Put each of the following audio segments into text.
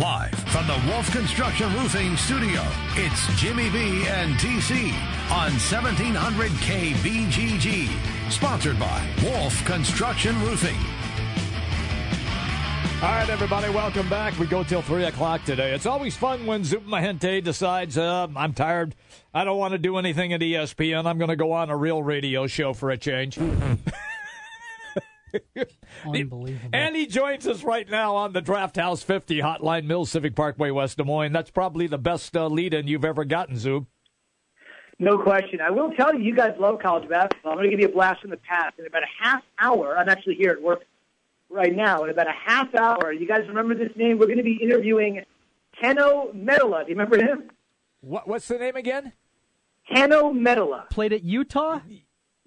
Live from the Wolf Construction Roofing Studio, it's Jimmy B and TC on 1700 KBGG. Sponsored by Wolf Construction Roofing. All right, everybody, welcome back. We go till 3 o'clock today. It's always fun when Zubin Mehenti decides, uh, I'm tired. I don't want to do anything at ESPN. I'm going to go on a real radio show for a change. Unbelievable. And he joins us right now on the Draft House 50 Hotline Mill Civic Parkway, West Des Moines. That's probably the best uh, lead in you've ever gotten, Zub. No question. I will tell you, you guys love college basketball. I'm going to give you a blast from the past. In about a half hour, I'm actually here at work right now. In about a half hour, you guys remember this name? We're going to be interviewing Hanno Möttölä. Do you remember him? What, what's the name again? Hanno Möttölä. Played at Utah?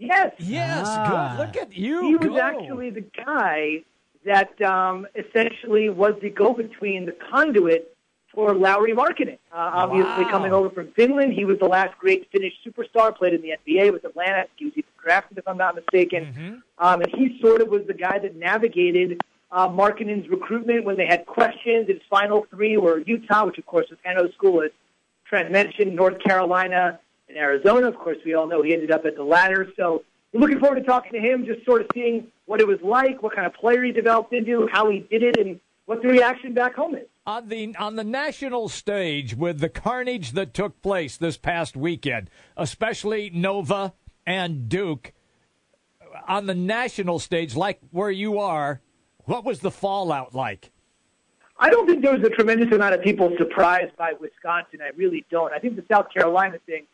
Yes. Yes, Ah. good. Look at you. He was go. actually the guy that um, essentially was the go-between, the conduit for Lauri Markkanen. Uh, obviously, Wow. coming over from Finland, he was the last great Finnish superstar. Played in the NBA with Atlanta. I think He was even drafted, if I'm not mistaken. Mm-hmm. Um, and he sort of was the guy that navigated uh, Markkanen's recruitment when they had questions. His final three were Utah, which of course was Hanno's school, as Trent mentioned, North Carolina and Arizona. Of course, we all know he ended up at the latter. So we're looking forward to talking to him, just sort of seeing what it was like, what kind of player he developed into, how he did it, and what the reaction back home is. on the on the national stage with the carnage that took place this past weekend, especially Nova and Duke on the national stage, like where you are, what was the fallout like? I don't think there was a tremendous amount of people surprised by Wisconsin. I really don't. I think the South Carolina thing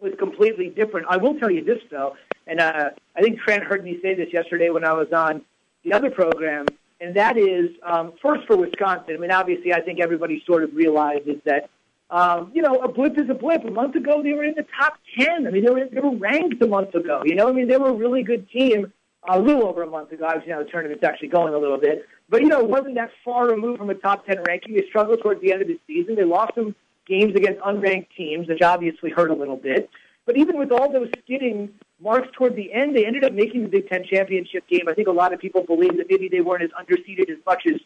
was completely different. I will tell you this though, and uh, I think Trent heard me say this yesterday when I was on the other program, and that is um, first for Wisconsin. I mean, obviously, I think everybody sort of realizes that. Um, you know, a blip is a blip. A month ago, they were in the top ten. I mean, they were they were ranked a month ago. You know, I mean, they were a really good team a little over a month ago. Obviously, now the tournament's actually going a little bit, but you know, it wasn't that far removed from a top ten ranking. They struggled towards the end of the season. They lost some games against unranked teams, which obviously hurt a little bit. But even with all those skidding marks toward the end, they ended up making the Big Ten championship game. I think a lot of people believe that maybe they weren't as underseeded as much as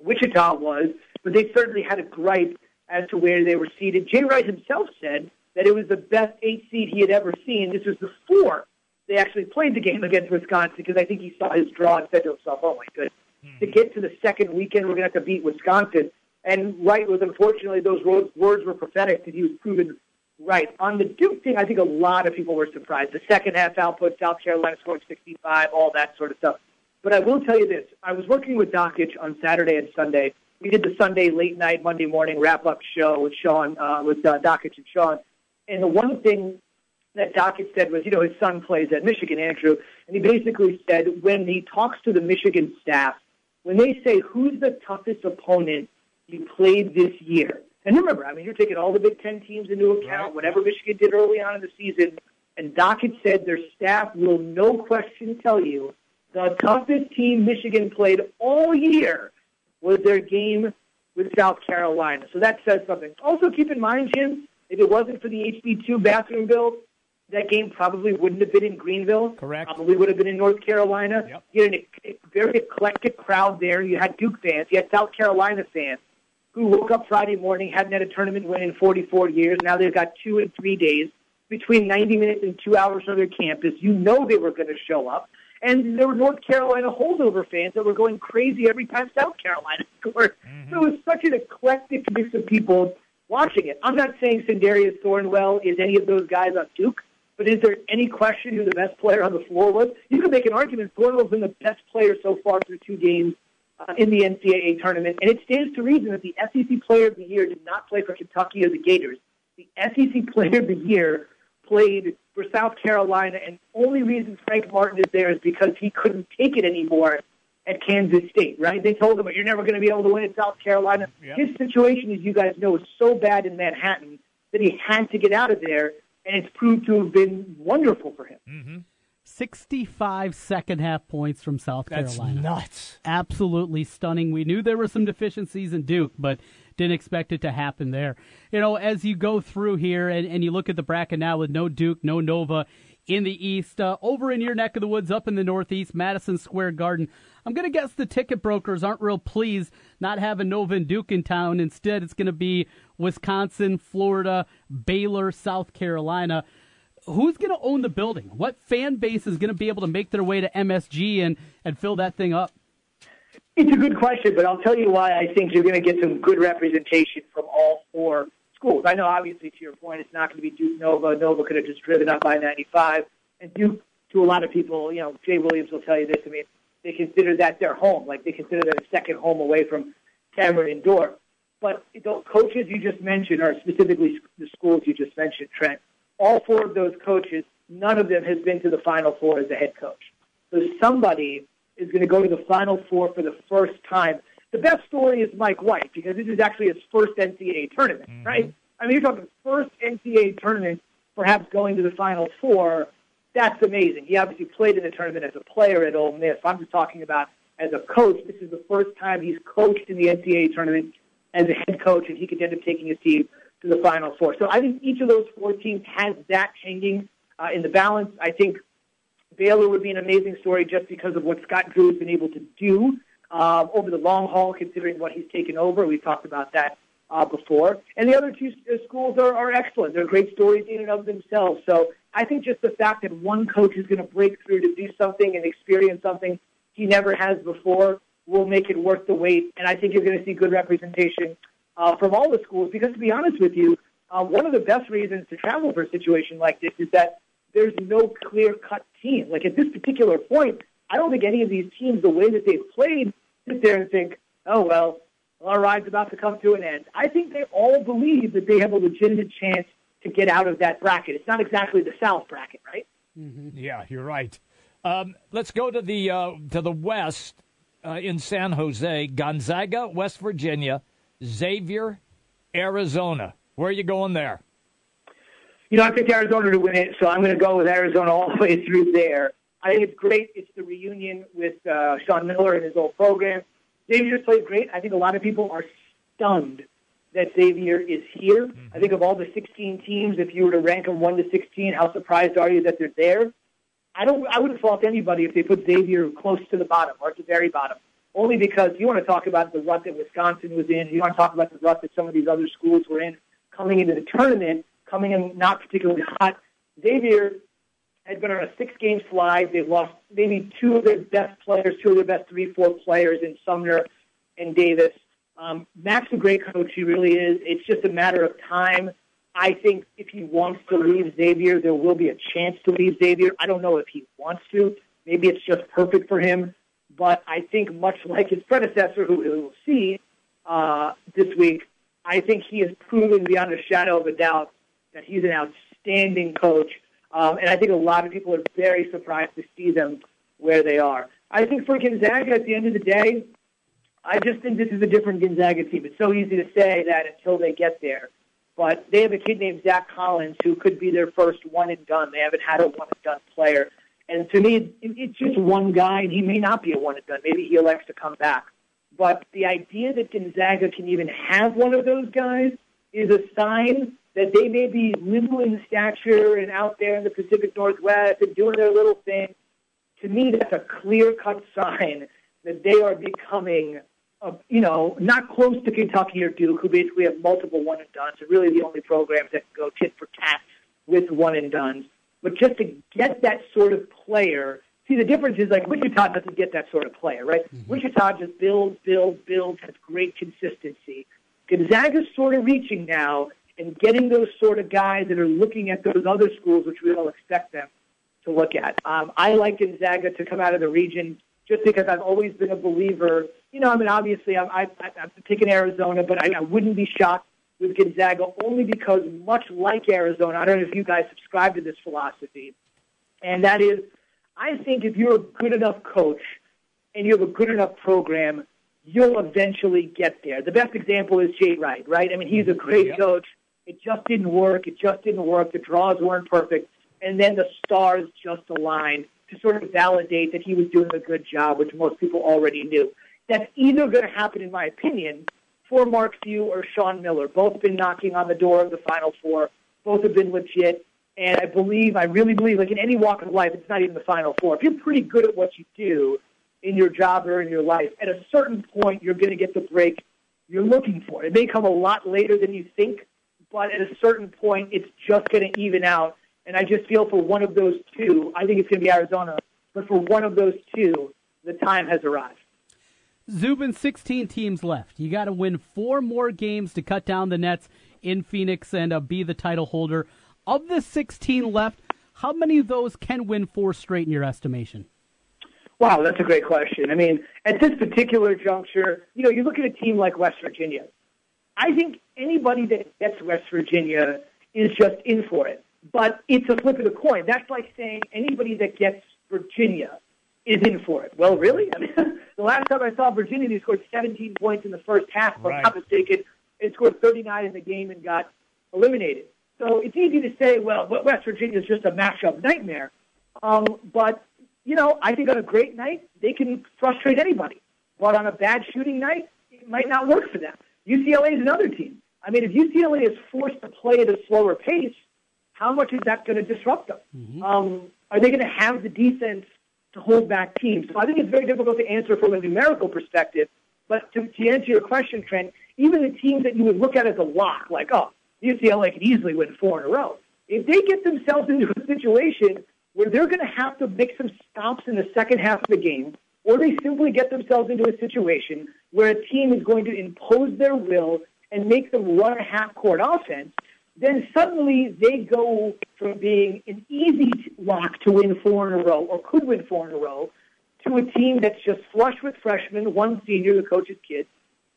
Wichita was, but they certainly had a gripe as to where they were seated. Jay Wright himself said that it was the best eight seed he had ever seen. This was before they actually played the game against Wisconsin because I think he saw his draw and said to himself, "Oh my goodness, hmm. to get to the second weekend, we're going to have to beat Wisconsin." And Wright was unfortunately those words, were prophetic, and he was proven right. On the Duke thing, I think a lot of people were surprised. The second half output, South Carolina scored 65, all that sort of stuff. But I will tell you this: I was working with Dakich on Saturday and Sunday. We did the Sunday late night, Monday morning wrap up show with Sean, uh, with uh, Dakich and Sean. And the one thing that Dakich said was, you know, his son plays at Michigan, Andrew, and he basically said when he talks to the Michigan staff, when they say who's the toughest opponent you played this year, and remember, I mean, you're taking all the Big Ten teams into account, whatever Michigan did early on in the season, and Dakich said their staff will no question tell you the toughest team Michigan played all year was their game with South Carolina. So that says something. Also, keep in mind, Jim, if it wasn't for the HB2 bathroom bill, that game probably wouldn't have been in Greenville. Correct. Probably would have been in North Carolina. Yep. You had a very eclectic crowd there. You had Duke fans. You had South Carolina fans who woke up Friday morning, hadn't had a tournament win in 44 years. Now they've got two and three days between 90 minutes and two hours from their campus. You know they were going to show up. And there were North Carolina holdover fans that were going crazy every time South Carolina scored. Mm-hmm. So it was such an eclectic mix of people watching it. I'm not saying Sindarius Thornwell is any of those guys on Duke, but is there any question who the best player on the floor was? You could make an argument Thornwell's been the best player so far through two games in the NCAA tournament, and it stands to reason that the SEC Player of the Year did not play for Kentucky or the Gators. The SEC Player of the Year played for South Carolina, and the only reason Frank Martin is there is because he couldn't take it anymore at Kansas State, right? They told him, you're never going to be able to win at South Carolina. Yep. His situation, as you guys know, is so bad in Manhattan that he had to get out of there, and it's proved to have been wonderful for him. Mm-hmm. 65 second half points from South That's Carolina. nuts. Absolutely stunning. We knew there were some deficiencies in Duke, but didn't expect it to happen there. You know, as you go through here and, and you look at the bracket now with no Duke, no Nova in the East, uh, over in your neck of the woods, up in the Northeast, Madison Square Garden, I'm going to guess the ticket brokers aren't real pleased not having Nova and Duke in town. Instead, it's going to be Wisconsin, Florida, Baylor, South Carolina who's going to own the building? What fan base is going to be able to make their way to MSG and, and fill that thing up? It's a good question, but I'll tell you why I think you're going to get some good representation from all four schools. I know, obviously, to your point, it's not going to be Duke Nova. Nova could have just driven up by 95. And Duke, to a lot of people, you know, Jay Williams will tell you this. I mean, they consider that their home. Like, they consider that a second home away from Cameron and Indoor. But the coaches you just mentioned are specifically the schools you just mentioned, Trent. All four of those coaches, none of them has been to the Final Four as a head coach. So somebody is going to go to the Final Four for the first time. The best story is Mike White because this is actually his first NCAA tournament, mm-hmm. right? I mean, you're talking first NCAA tournament, perhaps going to the Final Four. That's amazing. He obviously played in the tournament as a player at Ole Miss. I'm just talking about as a coach. This is the first time he's coached in the NCAA tournament as a head coach, and he could end up taking his team to the Final Four. So I think each of those four teams has that hanging uh, in the balance. I think Baylor would be an amazing story just because of what Scott Drew has been able to do uh, over the long haul, considering what he's taken over. We've talked about that uh, before. And the other two uh, schools are, are excellent. They're great stories in and of themselves. So I think just the fact that one coach is going to break through to do something and experience something he never has before will make it worth the wait. And I think you're going to see good representation uh, from all the schools because, to be honest with you, uh, one of the best reasons to travel for a situation like this is that there's no clear cut team. Like at this particular point, I don't think any of these teams, the way that they've played, sit there and think, oh, well, our ride's about to come to an end. I think they all believe that they have a legitimate chance to get out of that bracket. It's not exactly the South bracket, right? Yeah, you're right. Um, let's go to the uh, to the West uh, in San Jose. Gonzaga, West Virginia, Xavier, Arizona. Where are you going there? You know, I picked Arizona to win it, so I'm going to go with Arizona all the way through there. I think it's great. It's the reunion with uh, Sean Miller and his old program. Xavier's played great. I think a lot of people are stunned that Xavier is here. I think of all the 16 teams, if you were to rank them 1 to 16, how surprised are you that they're there? I don't. I wouldn't fault anybody if they put Xavier close to the bottom or at the very bottom. Only because you want to talk about the rut that Wisconsin was in. You want to talk about the rut that some of these other schools were in coming into the tournament, coming in not particularly hot. Xavier had been on a six-game slide. They've lost maybe two of their best players, two of their best three, four players in Sumner and Davis. Um, Mack's a great coach. He really is. It's just a matter of time. I think if he wants to leave Xavier, there will be a chance to leave Xavier. I don't know if he wants to. Maybe it's just perfect for him. But I think much like his predecessor, who we'll see uh, this week, I think he has proven beyond a shadow of a doubt that he's an outstanding coach. Um, and I think a lot of people are very surprised to see them where they are. I think for Gonzaga, at the end of the day, I just think this is a different Gonzaga team. It's so easy to say that until they get there. But they have a kid named Zach Collins who could be their first one and done. They haven't had a one and done player. And to me, it, it's just one guy, and he may not be a one and done. Maybe he elects to come back. But the idea that Gonzaga can even have one of those guys is a sign that they may be little in stature and out there in the Pacific Northwest and doing their little thing. To me, that's a clear cut sign that they are becoming, uh, you know, not close to Kentucky or Duke, who basically have multiple one and dones. They're really the only programs that can go tit for tat with one and dones. But just to get that sort of player, see the difference is like Wichita doesn't get that sort of player, right? Wichita just builds, builds, builds, has great consistency. Gonzaga's sort of reaching now and getting those sort of guys that are looking at those other schools, which we all expect them to look at. Um, I like Gonzaga to come out of the region just because I've always been a believer. You know, I mean, obviously, I'm, I, I, I'm picking Arizona, but I, I wouldn't be shocked with Gonzaga only because, much like Arizona, I don't know if you guys subscribe to this philosophy, and that is, I think if you're a good enough coach, and you have a good enough program, you'll eventually get there. The best example is Jay Wright, right? I mean, he's a great Yep. coach. It just didn't work. It just didn't work. The draws weren't perfect. And then the stars just aligned to sort of validate that he was doing a good job, which most people already knew. That's either going to happen, in my opinion, for Mark Few or Sean Miller. Both been knocking on the door of the Final Four. Both have been legit. And I believe, I really believe, like in any walk of life, it's not even the Final Four. If you're pretty good at what you do in your job or in your life, at a certain point, you're going to get the break you're looking for. It may come a lot later than you think, but at a certain point, it's just going to even out. And I just feel for one of those two, I think it's going to be Arizona, but for one of those two, the time has arrived. Zubin, 16 teams left. You got to win four more games to cut down the Nets in Phoenix and uh, be the title holder. Of the 16 left, how many of those can win four straight in your estimation? Wow, that's a great question. I mean, at this particular juncture, you know, you look at a team like West Virginia. I think anybody that gets West Virginia is just in for it. But it's a flip of the coin. That's like saying anybody that gets Virginia is in for it. Well, really? I mean, the last time I saw Virginia, they scored 17 points in the first half. If I'm not mistaken, they scored 39 in the game and got eliminated. So it's easy to say, well, West Virginia is just a matchup nightmare. Um, but, you know, I think on a great night, they can frustrate anybody. But on a bad shooting night, it might not work for them. UCLA is another team. I mean, if UCLA is forced to play at a slower pace, how much is that going to disrupt them? Um, are they going to have the defense to hold back teams? So I think it's very difficult to answer from a numerical perspective. But to, to answer your question, Trent, even the teams that you would look at as a lock, like, oh, UCLA could easily win four in a row. If they get themselves into a situation where they're going to have to make some stops in the second half of the game, or they simply get themselves into a situation where a team is going to impose their will and make them run a half-court offense, then suddenly they go from being an easy lock to win four in a row, or could win four in a row, to a team that's just flush with freshmen, one senior, the coach's kid,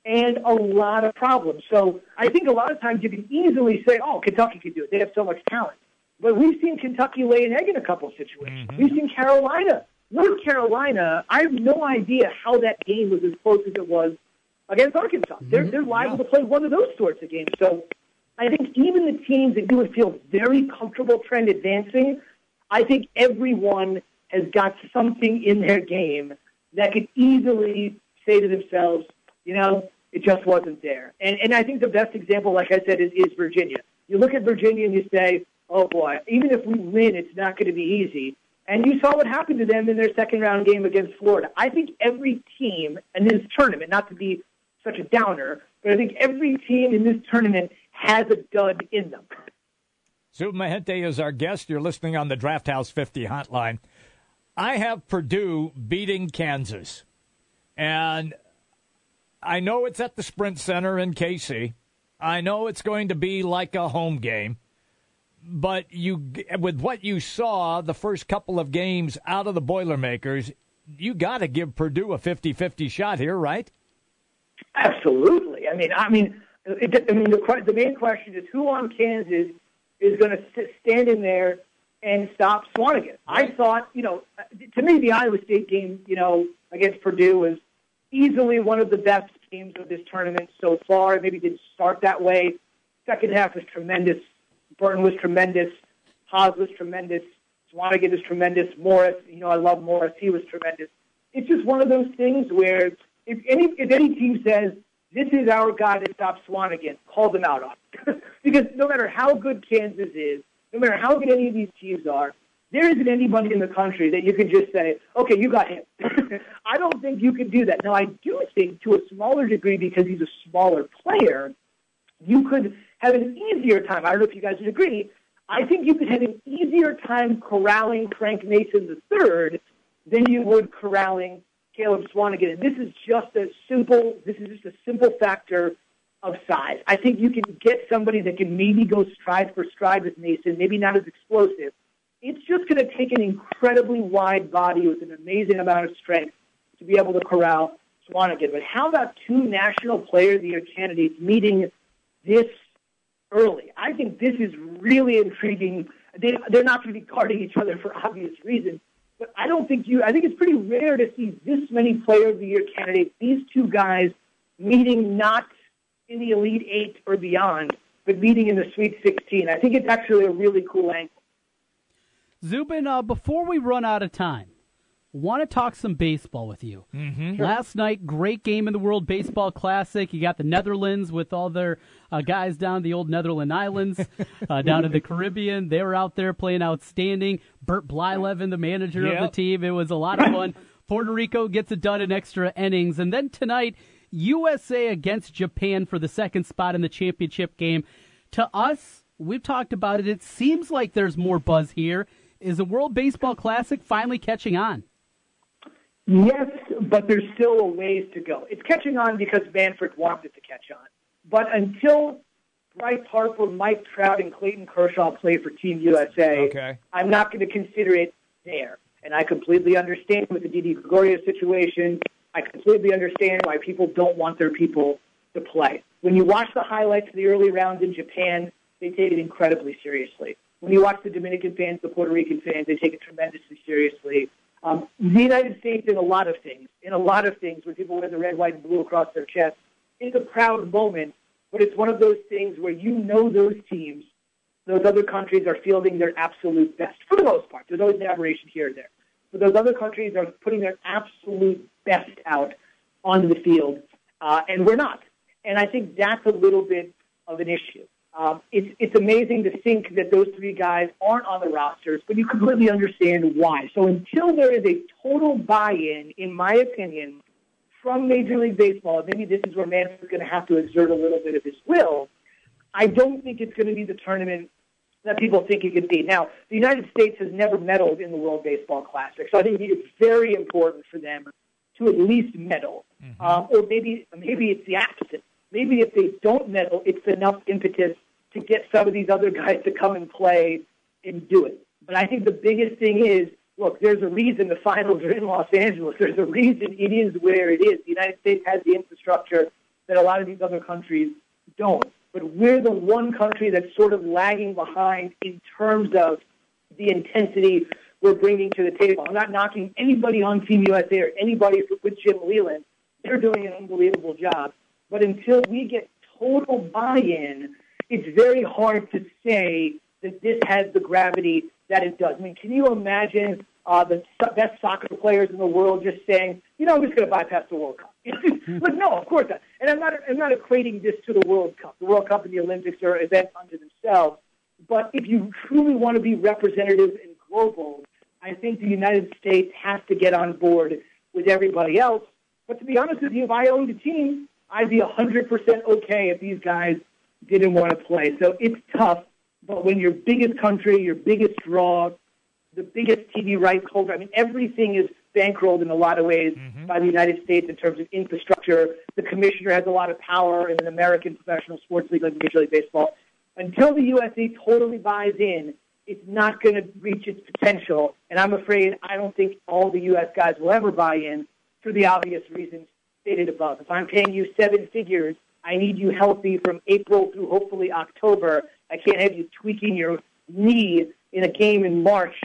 and a lot of problems. So I think a lot of times you can easily say, oh, Kentucky can do it. They have so much talent. But we've seen Kentucky lay an egg in a couple of situations. Mm-hmm. We've seen Carolina. North Carolina, I have no idea how that game was as close as it was against Arkansas. They're, mm-hmm. they're liable to play one of those sorts of games. So I think even the teams that you would feel very comfortable trend advancing, I think everyone has got something in their game that could easily say to themselves, you know, it just wasn't there. And and I think the best example, like I said, is, is Virginia. You look at Virginia and you say, oh boy, even if we win, it's not going to be easy. And you saw what happened to them in their second round game against Florida. I think every team in this tournament, not to be such a downer, but I think every team in this tournament has a dud in them. Zubin Mehenti is our guest. You're listening on the Draft House 50 hotline. I have Purdue beating Kansas. And I know it's at the Sprint Center in KC. I know it's going to be like a home game. But you, with what you saw the first couple of games out of the Boilermakers, you got to give Purdue a 50-50 shot here, right? Absolutely. I mean, I mean, it, I mean, the, the main question is who on Kansas is going to stand in there and stop Swanigan. I thought, you know, to me, the Iowa State game, you know, against Purdue was easily one of the best games of this tournament so far. Maybe didn't start that way. Second half was tremendous. Burton was tremendous. Haas was tremendous. Swanigan is tremendous. Morris, you know, I love Morris. He was tremendous. It's just one of those things where if any if any team says this is our guy to stop Swanigan, call them out on because no matter how good Kansas is, no matter how good any of these teams are, there isn't anybody in the country that you can just say, okay, you got him. I don't think you can do that. Now, I do think to a smaller degree because he's a smaller player, you could have an easier time. I don't know if you guys would agree. I think you could have an easier time corralling Frank Mason III than you would corralling Caleb Swanigan. And this is just a simple, this is just a simple factor of size. I think you can get somebody that can maybe go stride for stride with Mason, maybe not as explosive. It's just going to take an incredibly wide body with an amazing amount of strength to be able to corral Swanigan. But how about two National Player of the Year candidates meeting this early? I think this is really intriguing. They, they're not going to be guarding each other for obvious reasons. But I don't think you. I think it's pretty rare to see this many Player of the Year candidates. These two guys meeting not in the Elite Eight or beyond, but meeting in the Sweet 16. I think it's actually a really cool angle. Zubin, uh, before we run out of time, want to talk some baseball with you. Mm-hmm. Last night, great game in the World Baseball Classic. You got the Netherlands with all their uh, guys down the old Netherland Islands, uh, down in the Caribbean. They were out there playing outstanding. Bert Blyleven, the manager Yep. of the team. It was a lot of fun. Puerto Rico gets it done in extra innings. And then tonight, USA against Japan for the second spot in the championship game. To us, we've talked about it. It seems like there's more buzz here. Is the World Baseball Classic finally catching on? Yes, but there's still a ways to go. It's catching on because Manfred wanted it to catch on. But until Bryce Harper, Mike Trout, and Clayton Kershaw play for Team USA, Okay. I'm not going to consider it there. And I completely understand with the Didi Gregorius situation. I completely understand why people don't want their people to play. When you watch the highlights of the early rounds in Japan, they take it incredibly seriously. When you watch the Dominican fans, the Puerto Rican fans, they take it tremendously seriously. Um, the United States, in a lot of things, in a lot of things, where people wear the red, white, and blue across their chest, is a proud moment. But it's one of those things where you know those teams, those other countries are fielding their absolute best for the most part. There's always an aberration here or there, but those other countries are putting their absolute best out onto the field, uh, and we're not. And I think that's a little bit of an issue. Um, it's it's amazing to think that those three guys aren't on the rosters, but you completely understand why. So until there is a total buy-in, in my opinion, from Major League Baseball, maybe this is where Manfred's going to have to exert a little bit of his will. I don't think it's going to be the tournament that people think it could be. Now, the United States has never medaled in the World Baseball Classic, so I think it's very important for them to at least medal, um, or maybe maybe it's the opposite. Maybe if they don't medal, it's enough impetus to get some of these other guys to come and play and do it. But I think the biggest thing is, look, there's a reason the finals are in Los Angeles. There's a reason it is where it is. The United States has the infrastructure that a lot of these other countries don't. But we're the one country that's sort of lagging behind in terms of the intensity we're bringing to the table. I'm not knocking anybody on Team USA or anybody with Jim Leyland. They're doing an unbelievable job. But until we get total buy-in, it's very hard to say that this has the gravity that it does. I mean, can you imagine uh, the best soccer players in the world just saying, you know, I'm just going to bypass the World Cup? but no, of course not. And I'm not, I'm not equating this to the World Cup. The World Cup and the Olympics are events unto themselves. But if you truly want to be representative and global, I think the United States has to get on board with everybody else. But to be honest with you, if I owned a team, I'd be 100% okay if these guys didn't want to play. So it's tough. But when your biggest country, your biggest draw, the biggest TV rights holder, I mean, everything is bankrolled in a lot of ways mm-hmm. by the United States in terms of infrastructure. The commissioner has a lot of power in an American professional sports league like Major League Baseball. Until the USA totally buys in, it's not going to reach its potential. And I'm afraid I don't think all the U.S. guys will ever buy in for the obvious reasons stated above. If I'm paying you seven figures, I need you healthy from April through hopefully October. I can't have you tweaking your knee in a game in March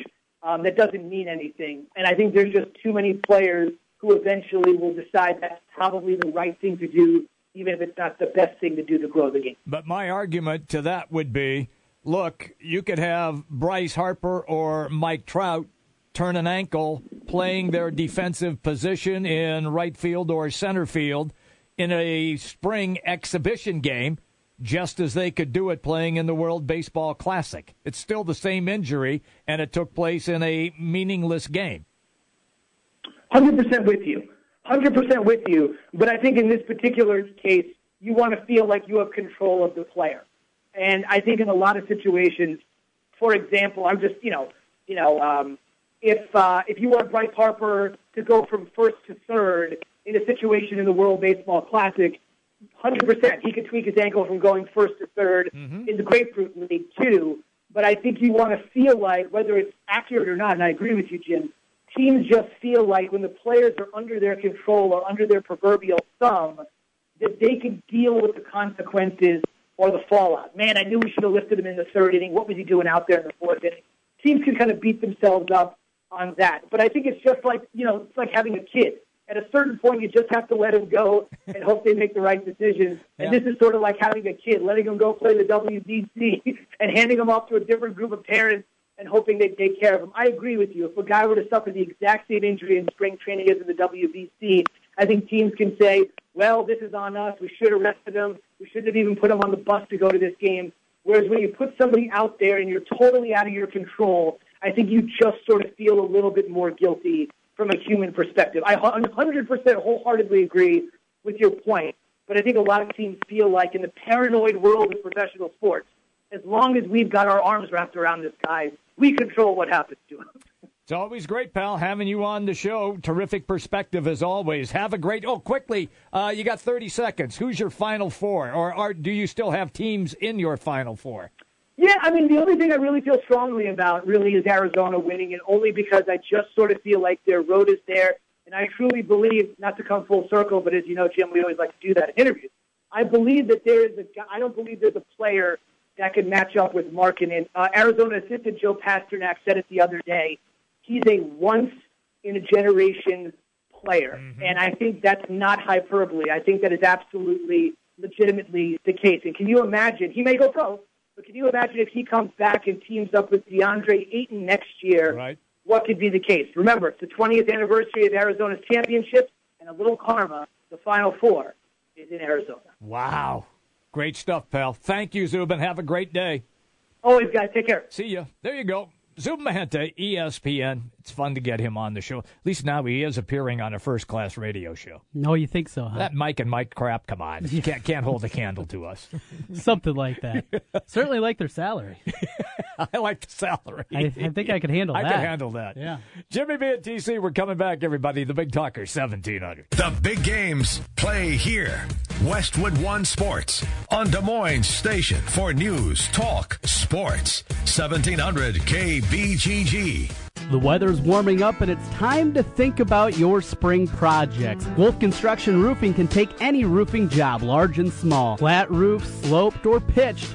um, that doesn't mean anything. And I think there's just too many players who eventually will decide that's probably the right thing to do, even if it's not the best thing to do to grow the game. But my argument to that would be look, you could have Bryce Harper or Mike Trout turn an ankle playing their defensive position in right field or center field in a spring exhibition game, just as they could do it playing in the World Baseball Classic. It's still the same injury, and it took place in a meaningless game. Hundred percent with you. Hundred percent with you. But I think in this particular case, you want to feel like you have control of the player. And I think in a lot of situations, for example, I'm just you know, you know, um, if uh, if you want Bryce Harper to go from first to third in a situation in the World Baseball Classic, hundred percent, he could tweak his ankle from going first to 3rd mm-hmm. in the Grapefruit League too. But I think you want to feel like whether it's accurate or not, and I agree with you, Jim. Teams just feel like when the players are under their control or under their proverbial thumb, that they can deal with the consequences or the fallout. Man, I knew we should have lifted him in the third inning. What was he doing out there in the fourth inning? Teams can kind of beat themselves up on that. But I think it's just like you know, it's like having a kid. At a certain point, you just have to let them go and hope they make the right decisions. And Yeah. this is sort of like having a kid, letting them go play the WBC and handing them off to a different group of parents and hoping they take care of him. I agree with you. If a guy were to suffer the exact same injury in spring training as in the WBC, I think teams can say, well, this is on us. We should have arrested him. We shouldn't have even put him on the bus to go to this game. Whereas when you put somebody out there and you're totally out of your control, I think you just sort of feel a little bit more guilty from a human perspective. I 100% wholeheartedly agree with your point, but I think a lot of teams feel like in the paranoid world of professional sports, as long as we've got our arms wrapped around this guy, we control what happens to him. It's always great, pal, having you on the show. Terrific perspective as always. Have a great. Oh, quickly, uh, you got 30 seconds. Who's your final four, or, or do you still have teams in your final four? Yeah, I mean, the only thing I really feel strongly about really is Arizona winning, and only because I just sort of feel like their road is there. And I truly believe, not to come full circle, but as you know, Jim, we always like to do that in interviews. I believe that there is a guy, I don't believe there's a player that can match up with Markkanen. Uh, Arizona assistant Joe Pasternack said it the other day. He's a once in a generation player. And I think that's not hyperbole. I think that is absolutely, legitimately the case. And can you imagine? He may go pro, but can you imagine if he comes back and teams up with DeAndre Ayton next year? Right. What could be the case? Remember, it's the 20th anniversary of Arizona's championship, and a little karma, the Final Four, is in Arizona. Wow. Great stuff, pal. Thank you, Zubin. Have a great day. Always, guys, take care. See ya. There you go. Zubin Mehenti, E ESPN. It's fun to get him on the show. At least now he is appearing on a first class radio show. No, you think so, huh? That Mike and Mike crap, come on. You can't, can't hold a candle to us. Something like that. Certainly like their salary. I like the salary. I, I think I could handle I that. I can handle that. Yeah. Jimmy B and TC, we're coming back, everybody. The Big Talker, 1700. The big games play here. Westwood One Sports on Des Moines Station for news, talk, sports. 1700 KBGG. The weather's warming up and it's time to think about your spring projects. Wolf Construction Roofing can take any roofing job, large and small. Flat roof, sloped, or pitched.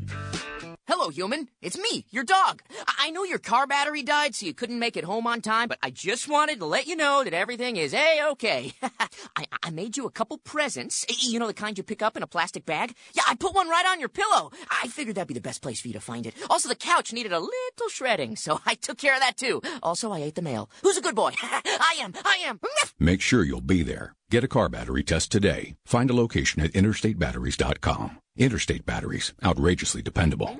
Hello, human. It's me, your dog. I-, I know your car battery died, so you couldn't make it home on time, but I just wanted to let you know that everything is A-OK. I-, I made you a couple presents. You know the kind you pick up in a plastic bag? Yeah, I put one right on your pillow. I figured that'd be the best place for you to find it. Also, the couch needed a little shredding, so I took care of that too. Also, I ate the mail. Who's a good boy? I am. I am. Make sure you'll be there. Get a car battery test today. Find a location at interstatebatteries.com. Interstate Batteries, outrageously dependable.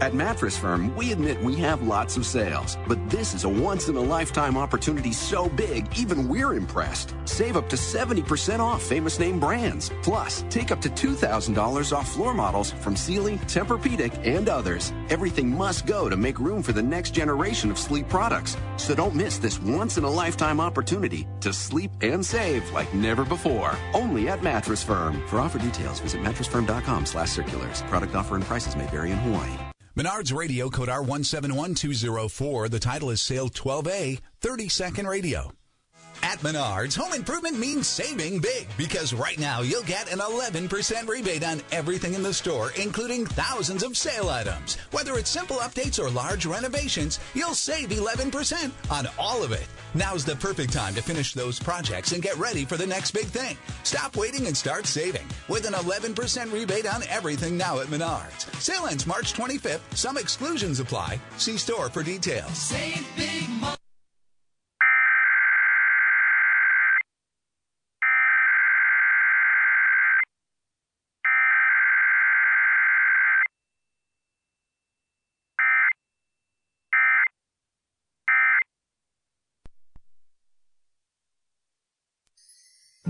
At Mattress Firm, we admit we have lots of sales, but this is a once in a lifetime opportunity so big, even we're impressed. Save up to 70% off famous name brands. Plus, take up to $2,000 off floor models from Sealy, Tempur-Pedic, and others. Everything must go to make room for the next generation of sleep products. So don't miss this once in a lifetime opportunity to sleep and save like never before. Only at Mattress Firm. For offer details, visit mattressfirm.com slash circulars. Product offer and prices may vary in Hawaii. Menards Radio Code R171204. The title is Sale 12A, 30 second radio. At Menards, home improvement means saving big because right now you'll get an 11% rebate on everything in the store, including thousands of sale items. Whether it's simple updates or large renovations, you'll save 11% on all of it. Now's the perfect time to finish those projects and get ready for the next big thing. Stop waiting and start saving with an 11% rebate on everything now at Menards. Sale ends March 25th. Some exclusions apply. See store for details. Save big money.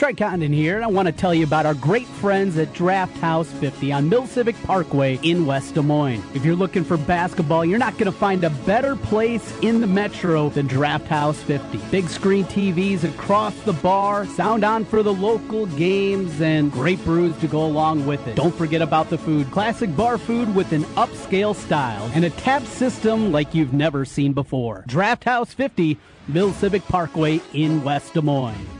Trey Condon here, and I want to tell you about our great friends at Draft House 50 on Mill Civic Parkway in West Des Moines. If you're looking for basketball, you're not going to find a better place in the metro than Draft House 50. Big screen TVs across the bar, sound on for the local games, and great brews to go along with it. Don't forget about the food. Classic bar food with an upscale style and a tap system like you've never seen before. Draft House 50, Mill Civic Parkway in West Des Moines.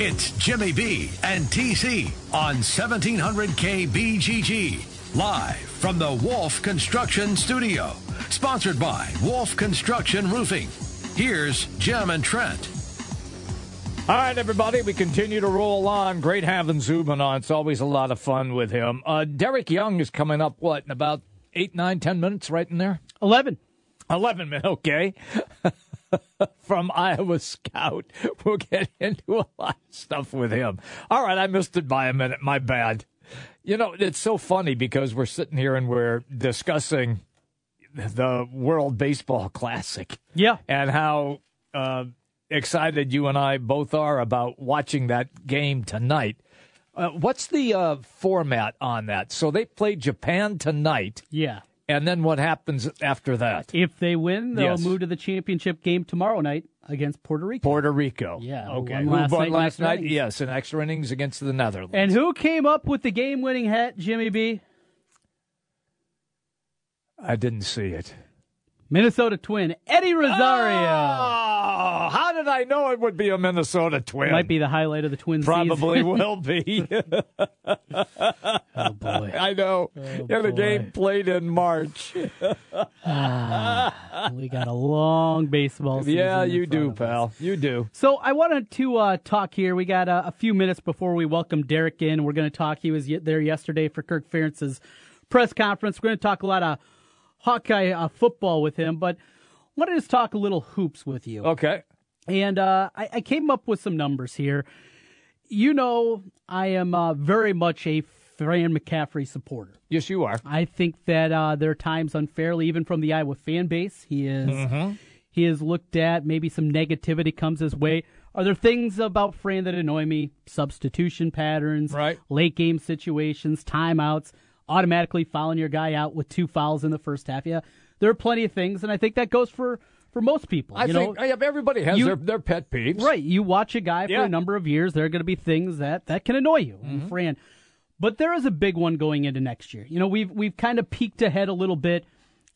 It's Jimmy B and TC on 1700 KBGG. Live from the Wolf Construction Studio. Sponsored by Wolf Construction Roofing. Here's Jim and Trent. All right, everybody, we continue to roll on. Great having Zubin on. It's always a lot of fun with him. Uh, Derek Young is coming up, what, in about eight, nine, ten minutes, right in there? 11. 11 minutes, okay. From Iowa Scout. We'll get into a lot of stuff with him. All right, I missed it by a minute. My bad. You know, it's so funny because we're sitting here and we're discussing the World Baseball Classic. Yeah. And how uh, excited you and I both are about watching that game tonight. Uh, what's the uh, format on that? So they play Japan tonight. Yeah. And then what happens after that? If they win, they'll Yes. move to the championship game tomorrow night against Puerto Rico. Puerto Rico. Yeah, Okay. Who last won last night? innings. Yes, in extra innings against the Netherlands. And who came up with the game-winning hat, Jimmy B? I didn't see it. Minnesota Twin Eddie Rosario. Oh, how did I know it would be a Minnesota Twin? Might be the highlight of the Twins. Probably will be. oh boy! I know. Oh, yeah, the game played in March. Ah, we got a long baseball season. yeah, you do, pal. You do. So I wanted to uh, talk here. We got uh, a few minutes before we welcome Derek in. We're going to talk. He was there yesterday for Kirk Ferentz's press conference. We're going to talk a lot of Hawkeye uh, football with him, but wanted to just talk a little hoops with you. Okay. And uh, I, I came up with some numbers here. You know, I am uh, very much a Fran McCaffery supporter. Yes, you are. I think that uh, there are times unfairly, even from the Iowa fan base, he is Mhm. he is looked at. Maybe some negativity comes his way. Are there things about Fran that annoy me? Substitution patterns, right? Late game situations, timeouts, automatically fouling your guy out with two fouls in the first half. Yeah, there are plenty of things, and I think that goes for for most people. I you think know, everybody has you- their, their pet peeves. Right. You watch a guy for Yeah. a number of years, there are going to be things that that can annoy you. Mm-hmm. Fran, but there is a big one going into next year. You know, we've we've kind of peeked ahead a little bit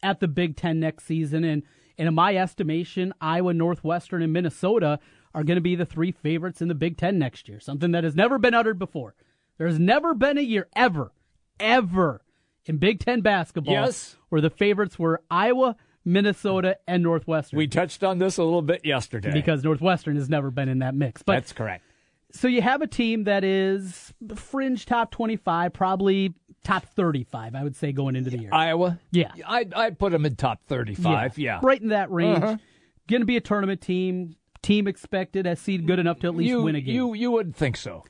at the Big Ten next season, and and in my estimation, Iowa, Northwestern, and Minnesota are going to be the three favorites in the Big Ten next year. Something that has never been uttered before. There has never been a year ever, ever in Big Ten basketball, Yes. where the favorites were Iowa, Minnesota, and Northwestern. We touched on this a little bit yesterday. because Northwestern has never been in that mix. But That's correct. so you have a team that is fringe top 25, probably top 35, I would say, going into the year. Iowa? Yeah. I'd, I'd put them in top 35. Yeah. Right in that range. Uh-huh. Going to be a tournament team. Team expected as seed good enough to at least you, win a game. You, you would think so.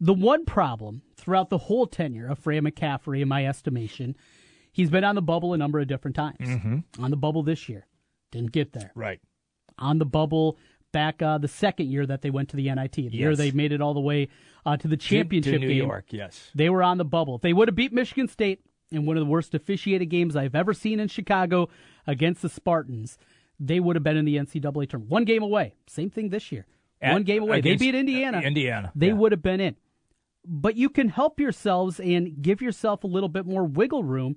The one problem throughout the whole tenure of Fran McCaffery, in my estimation, he's been on the bubble a number of different times. Mm-hmm. On the bubble this year, didn't get there. Right. On the bubble back uh, the second year that they went to the NIT, the year they made it all the way uh, to the championship to New game. York, yes. They were on the bubble. If they would have beat Michigan State in one of the worst officiated games I've ever seen in Chicago against the Spartans, they would have been in the NCAA tournament. One game away. Same thing this year. At- One game away. they beat Indiana. Indiana, They yeah. would have been in. But you can help yourselves and give yourself a little bit more wiggle room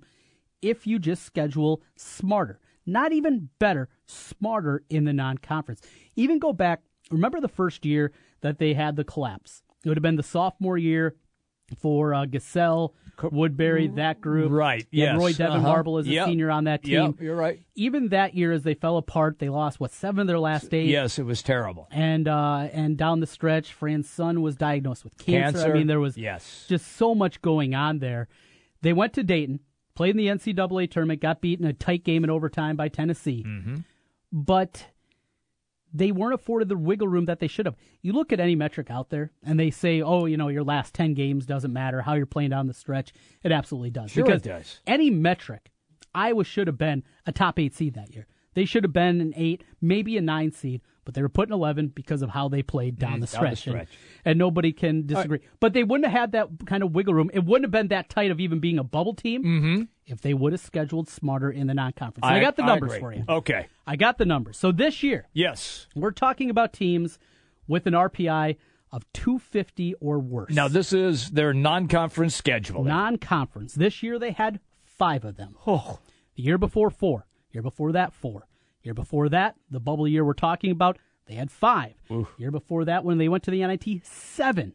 if you just schedule smarter. Not even better, smarter in the non conference. Even go back, remember the first year that they had the collapse? It would have been the sophomore year for uh, Gesell, Woodbury, that group. Right, yes, Roy Devyn uh-huh. Marble as a Yep. senior on that team. Yep, you're right. Even that year, as they fell apart, they lost, what, seven of their last eight? Yes, it was terrible. And uh, and down the stretch, Fran's son was diagnosed with cancer. Cancer, I mean, there was yes. just so much going on there. They went to Dayton, played in the NCAA tournament, got beaten in a tight game in overtime by Tennessee, Mm-hmm. but they weren't afforded the wiggle room that they should have. You look at any metric out there, and they say, "Oh, you know, your last ten games doesn't matter how you're playing down the stretch." It absolutely does. Sure it because does. Any metric, Iowa should have been a top eight seed that year. They should have been an eight, maybe a nine seed, but they were put in eleven because of how they played down, Mm, the, down the stretch. And- And, nobody can disagree. But they wouldn't have had that kind of wiggle room. It wouldn't have been that tight of even being a bubble team if they would have scheduled smarter in the non-conference. And I, got the numbers for you. Okay. I got the numbers. So this year, Yes. we're talking about teams with an RPI of 250 or worse. Now, this is their non conference schedule. non-conference. This year they had five of them. Oh. The year before, four. Year before that, four. Year before that, the bubble year we're talking about, they had five. Year before that, when they went to the NIT, seven.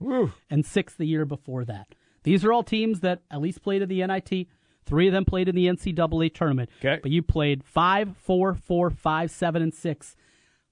And six the year before that. These are all teams that at least played in the NIT. Three of them played in the NCAA tournament. Okay. But you played five, four, four, five, seven, and six,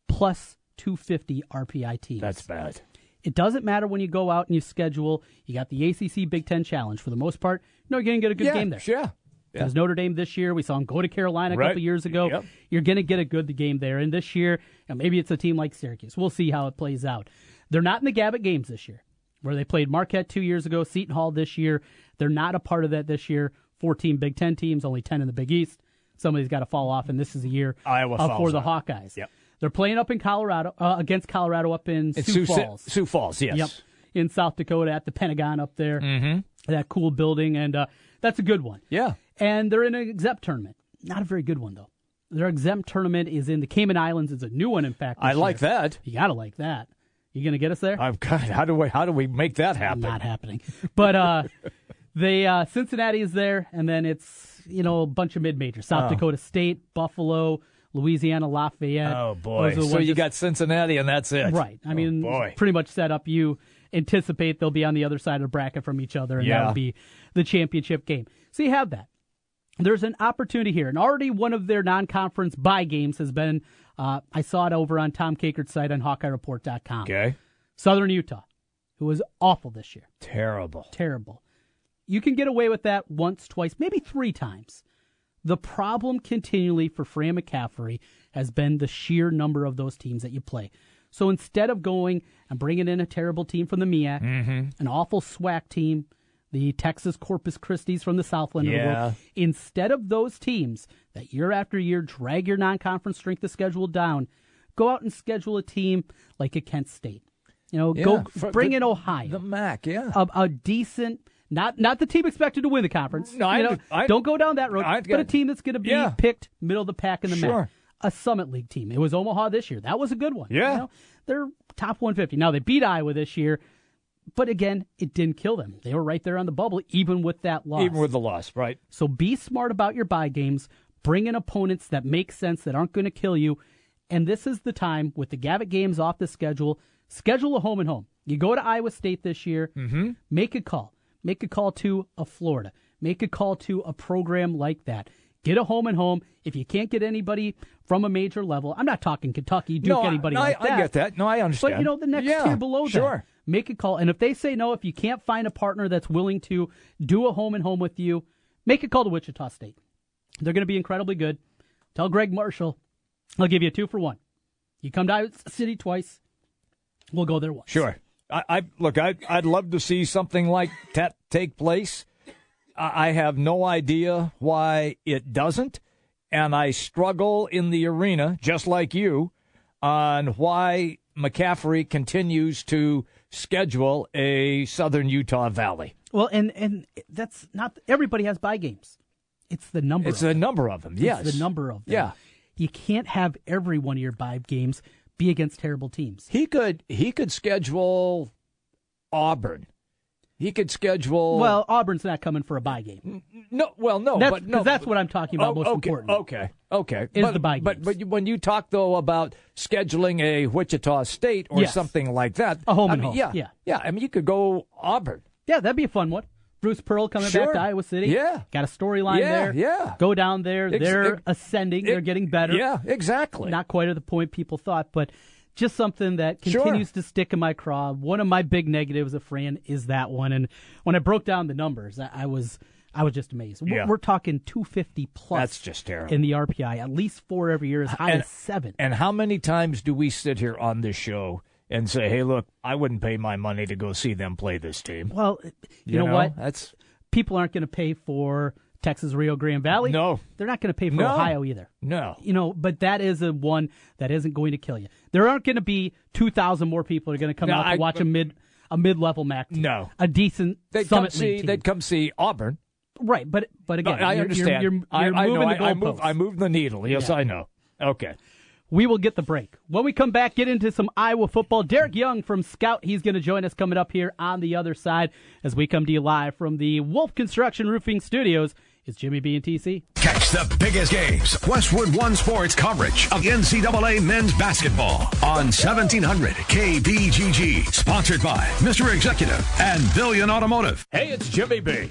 plus 250 RPI teams. That's bad. It doesn't matter when you go out and you schedule. You got the ACC Big Ten Challenge. For the most part, you know you're going to get a good yeah, game there. Sure. Because Notre Dame this year, we saw them go to Carolina a Right. couple years ago. Yep. You're going to get a good game there. And this year, and maybe it's a team like Syracuse. We'll see how it plays out. They're not in the Gavitt games this year, where they played Marquette two years ago, Seton Hall this year. They're not a part of that this year. 14 Big Ten teams, only 10 in the Big East. Somebody's got to fall off, and this is a year Iowa uh, for the off. Hawkeyes. Yep. They're playing up in Colorado uh, against Colorado up in Sioux Sioux, Falls. Sioux Falls, yes. Yep. In South Dakota at the Pentagon up there. Mm-hmm. That cool building. And uh, that's a good one. Yeah. And they're in an exempt tournament. Not a very good one, though. Their exempt tournament is in the Cayman Islands. It's a new one, in fact. I like year. that. You got to like that. You going to get us there? I've got, how do we how do we make that happen? Not happening. But uh, they uh, Cincinnati is there, and then it's you know a bunch of mid majors: South Oh. Dakota State, Buffalo, Louisiana, Lafayette. Oh boy! Those are the So you that- got Cincinnati, and that's it. Right. I Oh, mean, boy. pretty much set up. You anticipate they'll be on the other side of the bracket from each other, and Yeah. that'll be the championship game. So you have that. There's an opportunity here, and already one of their non-conference buy games has been. Uh, I saw it over on Tom Kakert's site on HawkeyeReport.com. Okay. Southern Utah, who was awful this year, Terrible. terrible. You can get away with that once, twice, maybe three times. The problem continually for Fran McCaffery has been the sheer number of those teams that you play. So instead of going and bringing in a terrible team from the MEAC, Mm-hmm. an awful SWAC team, the Texas Corpus Christi's from the Southland of the Yeah. world, instead of those teams that year after year drag your non-conference strength of schedule down, go out and schedule a team like a Kent State. You know, Yeah, go for bring the- in Ohio, The MAC, yeah. a, a decent, not not the team expected to win the conference. No, I know, I- don't go down that road. I but a team that's going to be Yeah. picked middle of the pack in the Sure. MAC. A Summit League team. It was Omaha this year. That was a good one. Yeah. You know, they're top 150. Now they beat Iowa this year, but again, it didn't kill them. They were right there on the bubble, even with that loss. Even with the loss, right? So be smart about your buy games. Bring in opponents that make sense that aren't going to kill you. And this is the time with the Gavitt games off the schedule. Schedule a home and home. You go to Iowa State this year. Mm-hmm. Make a call. Make a call to a Florida. make a call to a program like that. Get a home and home. If you can't get anybody from a major level, I'm not talking Kentucky, Duke, No, I- anybody no, like I- I get that. No, I understand. But you know, the next Yeah, tier below sure. that, make a call. And if they say no, if you can't find a partner that's willing to do a home and home with you, make a call to Wichita State. They're going to be incredibly good. Tell Gregg Marshall, I'll give you a two for one. You come to Iowa City twice, we'll go there once. Sure. I, I look. I, I'd love to see something like that take place. I, I have no idea why it doesn't, and I struggle in the arena just like you on why McCaffery continues to schedule a Southern Utah Valley. Well, and and that's not everybody has buy games. It's the number. It's of a number of them. It's the number of them. Yeah. You can't have every one of your buy games be against terrible teams. He could he could schedule Auburn. He could schedule Well, Auburn's not coming for a bye game. No, well, no, that's, but no, that's what I'm talking about. Oh, most okay, important. Okay, okay. Is but, the buy But but when you talk though about scheduling a Wichita State or Yes. something like that, A home I and mean, home, Yeah, yeah. yeah. I mean, you could go Auburn. Yeah, that'd be a fun one. Bruce Pearl coming Sure. back to Iowa City. Yeah. got a storyline Yeah, there. yeah. go down there. Ex- They're ex- ascending. They're getting better. Yeah, exactly. Not quite at the point people thought, but just something that Sure. continues to stick in my craw. One of my big negatives of Fran is that one. And when I broke down the numbers, I, I was I was just amazed. We're, Yeah. we're talking 250 plus. That's just terrible. in the RPI. At least four every year, as high And- as seven. And how many times do we sit here on this show and say, "Hey, look, I wouldn't pay my money to go see them play this team." Well, you, You know, know, what? that's- people aren't going to pay for Texas Rio Grande Valley. No. they're not going to pay for No. Ohio either. No. You know, but that is a one that isn't going to kill you. There aren't going to be two thousand more people that are going to come No, out to watch a mid a mid level MAC. Team. No. a decent They'd come Summit see. Team. They'd come see Auburn. right, but but again, I you're- understand. You're, you're, I, you're I moving know. the I, I move. I move the needle. Yes, Yeah. I know. Okay. We will get the break. When we come back, get into some Iowa football. Derek Young from Scout, he's going to join us coming up here on the other side as we come to you live from the Wolf Construction Roofing Studios. It's Jimmy B and TC. Catch the biggest games. Westwood One Sports coverage of NCAA men's basketball on 1700 KBGG. Sponsored by Mr. Executive and Billion Automotive. Hey, it's Jimmy B.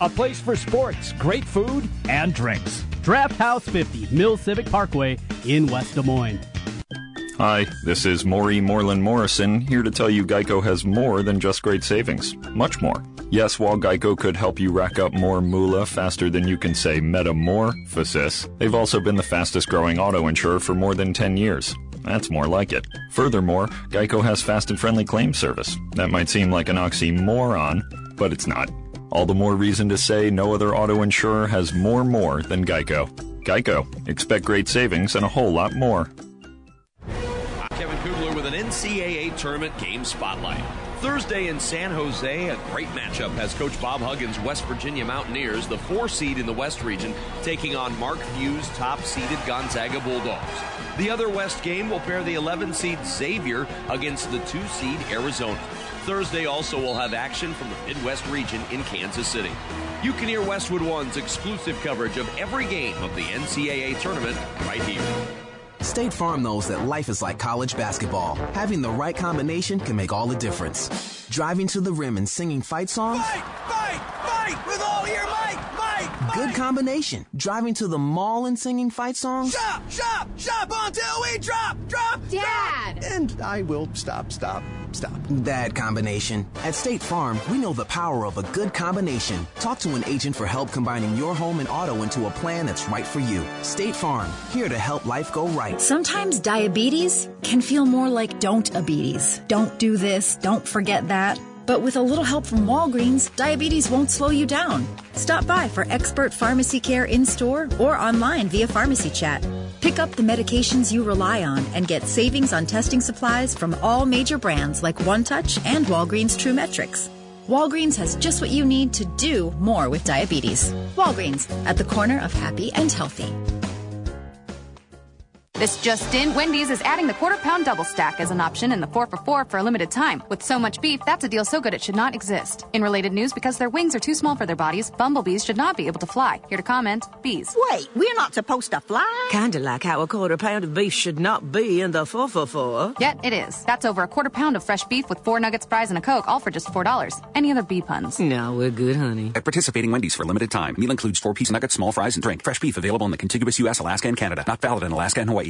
a place for sports, great food, and drinks. Draft House 50, Mill Civic Parkway in West Des Moines. Hi, this is Maury Moreland Morrison, here to tell you Geico has more than just great savings. Much more. Yes, while Geico could help you rack up more moolah faster than you can say metamorphosis, they've also been the fastest growing auto insurer for more than 10 years. That's more like it. Furthermore, Geico has fast and friendly claim service. That might seem like an oxymoron, but it's not. All the more reason to say no other auto insurer has more more than Geico. Geico. Expect great savings and a whole lot more. I'm Kevin Kugler with an NCAA tournament game spotlight. Thursday in San Jose, a great matchup as Coach Bob Huggins' West Virginia Mountaineers, the four seed in the West region, taking on Mark Few's top seeded Gonzaga Bulldogs. The other West game will pair the 11 seed Xavier against the two seed Arizona. Thursday also will have action from the Midwest region in Kansas City. You can hear Westwood One's exclusive coverage of every game of the NCAA tournament right here. State Farm knows that life is like college basketball. Having the right combination can make all the difference. Driving to the rim and singing fight songs? Fight! Fight! Fight! With all your might! Fight! Good combination. Driving to the mall and singing fight songs? Shop! Shop! Shop until we drop! Drop! Dad! And I will stop, stop, stop. That combination. At State Farm, we know the power of a good combination. Talk to an agent for help combining your home and auto into a plan that's right for you. State Farm, here to help life go right. Sometimes diabetes can feel more like don't diabetes. Don't do this, don't forget that. But with a little help from Walgreens, diabetes won't slow you down. Stop by for expert pharmacy care in store or online via pharmacy chat. Pick up the medications you rely on and get savings on testing supplies from all major brands like OneTouch and Walgreens True Metrix. Walgreens has just what you need to do more with diabetes. Walgreens, at the corner of happy and healthy. This just in, Wendy's is adding the quarter pound double stack as an option in the 4 for 4 for a limited time. With so much beef, that's a deal so good it should not exist. In related news, because their wings are too small for their bodies, bumblebees should not be able to fly. Here to comment, bees. Wait, we're not supposed to fly? Kinda like how a quarter pound of beef should not be in the 4 for 4. Yet it is. That's over a quarter pound of fresh beef with four nuggets, fries, and a Coke, all for just $4. Any other bee puns? No, we're good, honey. At participating Wendy's for a limited time. Meal includes four piece nuggets, small fries, and drink. Fresh beef available in the contiguous U.S., Alaska, and Canada. Not valid in Alaska and Hawaii.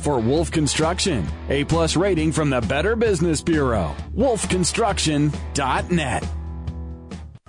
for Wolf Construction. A plus rating from the Better Business Bureau. wolfconstruction.net.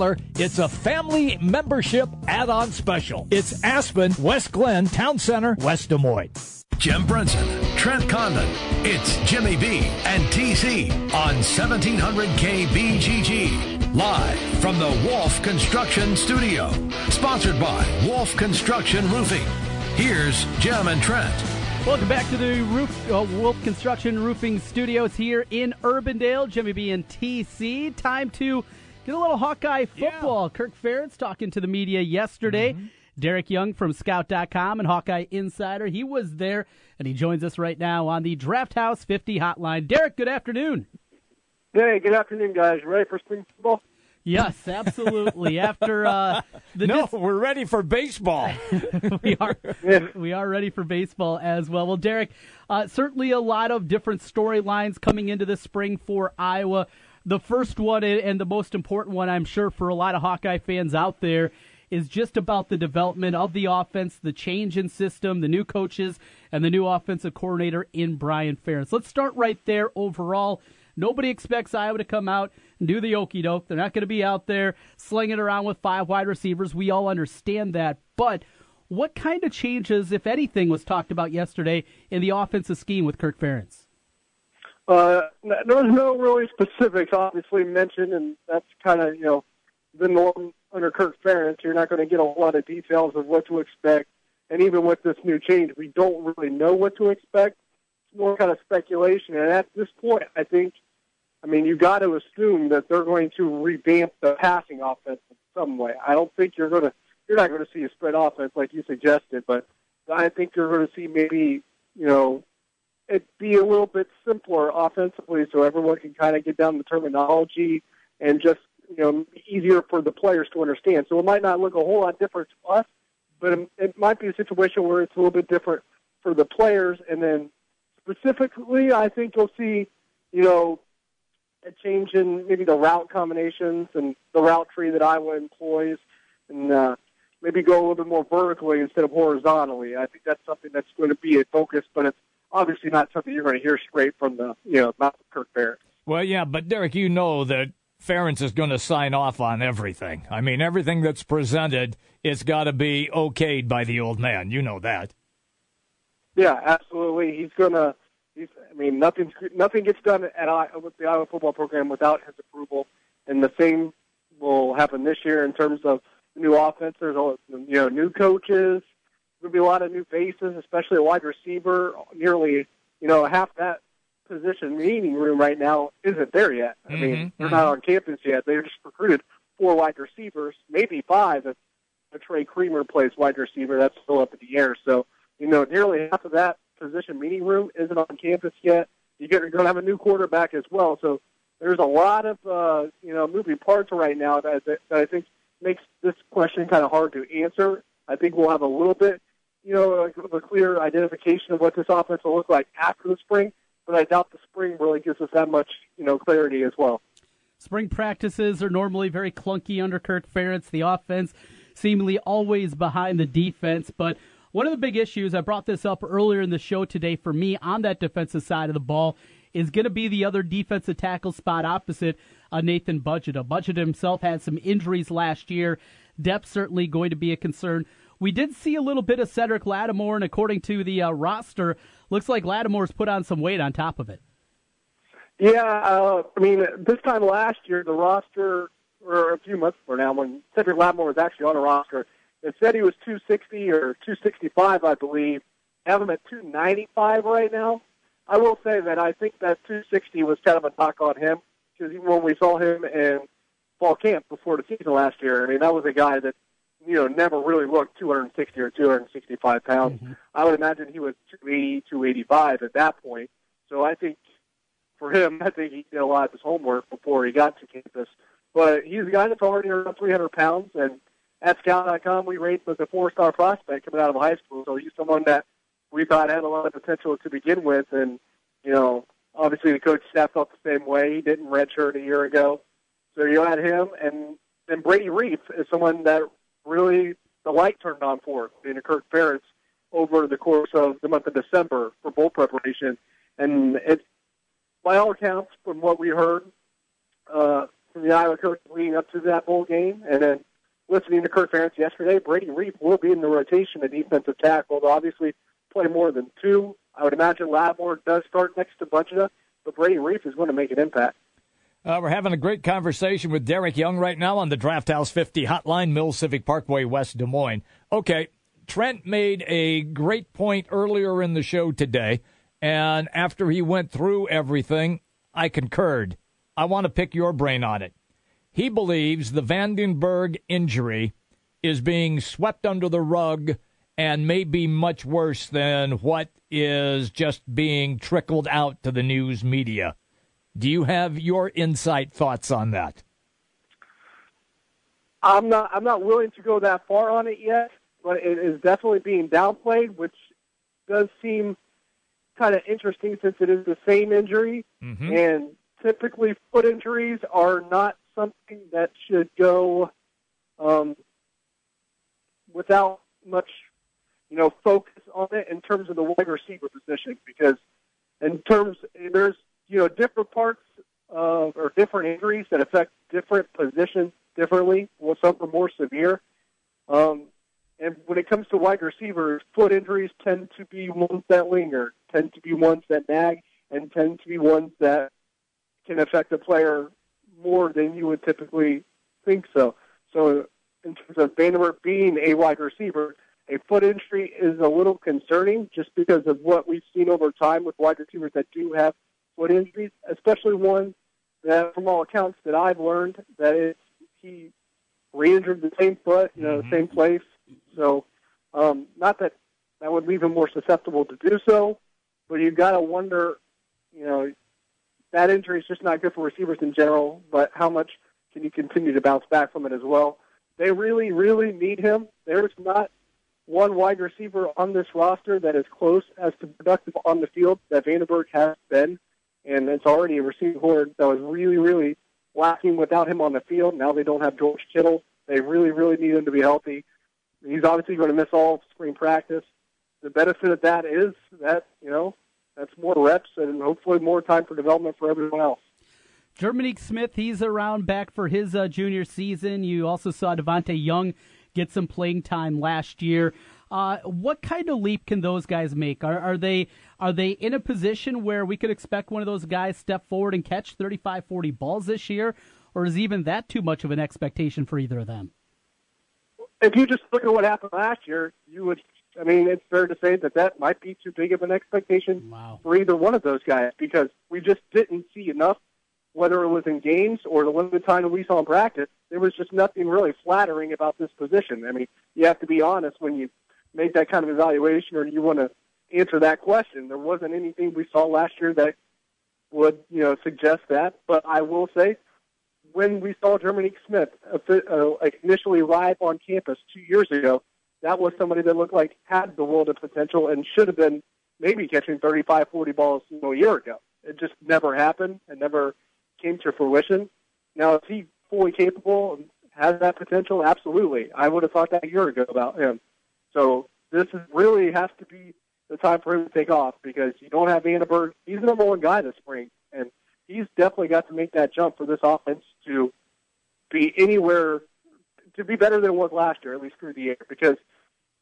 it's a family membership add-on special. It's Aspen, West Glen, Town Center, West Des Moines. Jim Brunson, Trent Condon. It's Jimmy B and TC on 1700 KBGG. Live from the Wolf Construction Studio. Sponsored by Wolf Construction Roofing. Here's Jim and Trent. Welcome back to the Roof uh, Wolf Construction Roofing Studios here in Urbandale. Jimmy B and TC. Time to Get a little Hawkeye football. Yeah. Kirk Ferentz talking to the media yesterday. Mm-hmm. Derek Young from Scout.com and Hawkeye Insider. He was there, and he joins us right now on the Draft House 50 hotline. Derek, good afternoon. Hey, good afternoon, guys. Ready for spring football? Yes, absolutely. After uh, the no, dis- we're ready for baseball. we are we are ready for baseball as well. Well, Derek, uh, certainly a lot of different storylines coming into the spring for Iowa the first one and the most important one, I'm sure, for a lot of Hawkeye fans out there is just about the development of the offense, the change in system, the new coaches, and the new offensive coordinator in Brian Ferentz. Let's start right there overall. Nobody expects Iowa to come out and do the okey doke. They're not going to be out there slinging around with five wide receivers. We all understand that. But what kind of changes, if anything, was talked about yesterday in the offensive scheme with Kirk Ferentz? Uh, there's no really specifics obviously mentioned, and that's kind of you know the norm under Kirk Ferentz. You're not going to get a lot of details of what to expect, and even with this new change, we don't really know what to expect. It's more kind of speculation, and at this point, I think, I mean, you got to assume that they're going to revamp the passing offense in some way. I don't think you're going to you're not going to see a spread offense like you suggested, but I think you're going to see maybe you know it be a little bit simpler offensively so everyone can kind of get down the terminology and just, you know, easier for the players to understand. So it might not look a whole lot different to us, but it, might be a situation where it's a little bit different for the players. And then specifically, I think you'll see, you know, a change in maybe the route combinations and the route tree that Iowa employs and, uh, maybe go a little bit more vertically instead of horizontally. I think that's something that's going to be a focus, but it's obviously not something you're going to hear straight from the you know mouth of Kirk Ferentz. Well, yeah, but Derek, you know that Ferentz is going to sign off on everything. I mean, everything that's presented, it's got to be okayed by the old man. You know that. Yeah, absolutely. He's going to. He's, I mean, nothing nothing gets done at with the Iowa football program without his approval, and the same will happen this year in terms of new offense. There's you know new coaches, There'll be a lot of new faces, especially a wide receiver. Nearly, you know, half that position meeting room right now isn't there yet. I mean, Mhm, they're not on campus yet. They just recruited four wide receivers, maybe five if, Trey Creamer plays wide receiver. That's still up in the air. So, you know, nearly half of that position meeting room isn't on campus yet. You're going to have a new quarterback as well. So there's a lot of, uh, you know, moving parts right now that, that, that I think makes this question kind of hard to answer. I think we'll have a little bit, you know, a clear identification of what this offense will look like after the spring, but I doubt the spring really gives us that much, you know, clarity as well. Spring practices are normally very clunky under Kirk Ferentz. The offense seemingly always behind the defense. But one of the big issues, I brought this up earlier in the show today for me on that defensive side of the ball, is going to be the other defensive tackle spot opposite uh, Nathan Bazata. Bazata himself had some injuries last year. Depth certainly going to be a concern. We did see a little bit of Cedric Lattimore, and according to the uh, roster, looks like Lattimore's put on some weight on top of it. Yeah, uh, I mean, this time last year, the roster, or a few months before now, when Cedric Lattimore was actually on the roster, it said he was 260 or 265, I believe. Have him at 295 right now. I will say that I think that 260 was kind of a knock on him because when we saw him in fall camp before the season last year, I mean, that was a guy that you know never really looked 260 or 265 pounds. Mm-hmm. I would imagine he was 280, 285 at that point. So I think for him, I think he did a lot of his homework before he got to campus. But he's a guy that's already around 300 pounds, and at Scout.com, we rate him as a four-star prospect coming out of high school. So he's someone that we thought had a lot of potential to begin with, and you know, obviously the coach staff felt the same way. He didn't redshirt a year ago, so you add him, and then Brady Reiff is someone that really the light turned on for a Kirk Ferentz over the course of the month of December for bowl preparation, and it's by all accounts, from what we heard uh, from the Iowa coach leading up to that bowl game, and then listening to Kirk Ferentz yesterday, Brady Reiff will be in the rotation at defensive tackle. They'll obviously play more than two. I would imagine Lattimore does start next to Bazata, but Brady Reiff is going to make an impact. Uh, we're having a great conversation with Derek Young right now on the Draft House 50 hotline, Mill Civic Parkway, West Des Moines. Okay, Trent made a great point earlier in the show today, and after he went through everything, I concurred. I want to pick your brain on it. He believes the VandeBerg injury is being swept under the rug and may be much worse than what is just being trickled out to the news media. Do you have your insight thoughts on that? I'm not. I'm not willing to go that far on it yet, but it is definitely being downplayed, which does seem kind of interesting since it is the same injury, Mm-hmm. and typically foot injuries are not something that should go um, without much, you know, focus on it in terms of the wide receiver position because in terms there's you know different parts of or different injuries that affect different positions differently. Well, some are more severe. Um, and when it comes to wide receivers, foot injuries tend to be ones that linger, tend to be ones that nag, and tend to be ones that can affect a player more than you would typically think so. So, in terms of Vanderbilt being a wide receiver, a foot injury is a little concerning just because of what we've seen over time with wide receivers that do have foot injuries, especially one that, from all accounts that I've learned, that it, he re-injured the same foot, you know, the same place. So, um, not that that would leave him more susceptible to do so, but you've got to wonder, you know, that injury is just not good for receivers in general, but how much can you continue to bounce back from it as well? They really, really need him. There's not one wide receiver on this roster that is close as to productive on the field that VandeBerg has been, and it's already a receiving horde that was really, really lacking without him on the field. Now they don't have George Kittle. They really, really need him to be healthy. He's obviously going to miss all spring practice. The benefit of that is that, you know, that's more reps and hopefully more time for development for everyone else. Jerminic Smith, he's around back for his uh, junior season. You also saw Devonte Young get some playing time last year. Uh, what kind of leap can those guys make? Are, are they are they in a position where we could expect one of those guys step forward and catch 35, 40 balls this year, or is even that too much of an expectation for either of them? If you just look at what happened last year, you would I mean, it's fair to say that that might be too big of an expectation wow. for either one of those guys because we just didn't see enough, whether it was in games or the limited time that we saw in practice. There was just nothing really flattering about this position. I mean, you have to be honest when you make that kind of evaluation or do you want to answer that question. There wasn't anything we saw last year that would, you know, suggest that. But I will say, when we saw Jeremy Smith uh, initially arrive on campus two years ago, that was somebody that looked like had the world of potential and should have been maybe catching 35, 40 balls you know, a year ago. It just never happened and never came to fruition. Now, is he fully capable and has that potential? Absolutely. I would have thought that a year ago about him. So this is really has to be the time for him to take off because you don't have VandeBerg. He's the number one guy this spring, and he's definitely got to make that jump for this offense to be anywhere to be better than it was last year, at least through the year. Because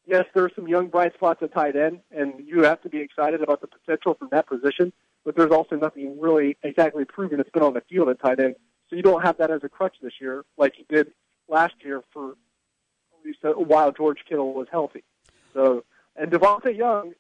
yes, there are some young bright spots at tight end, and you have to be excited about the potential from that position. But there's also nothing really exactly proven that's been on the field at tight end, so you don't have that as a crutch this year like you did last year for while George Kittle was healthy. So, and Devonte Young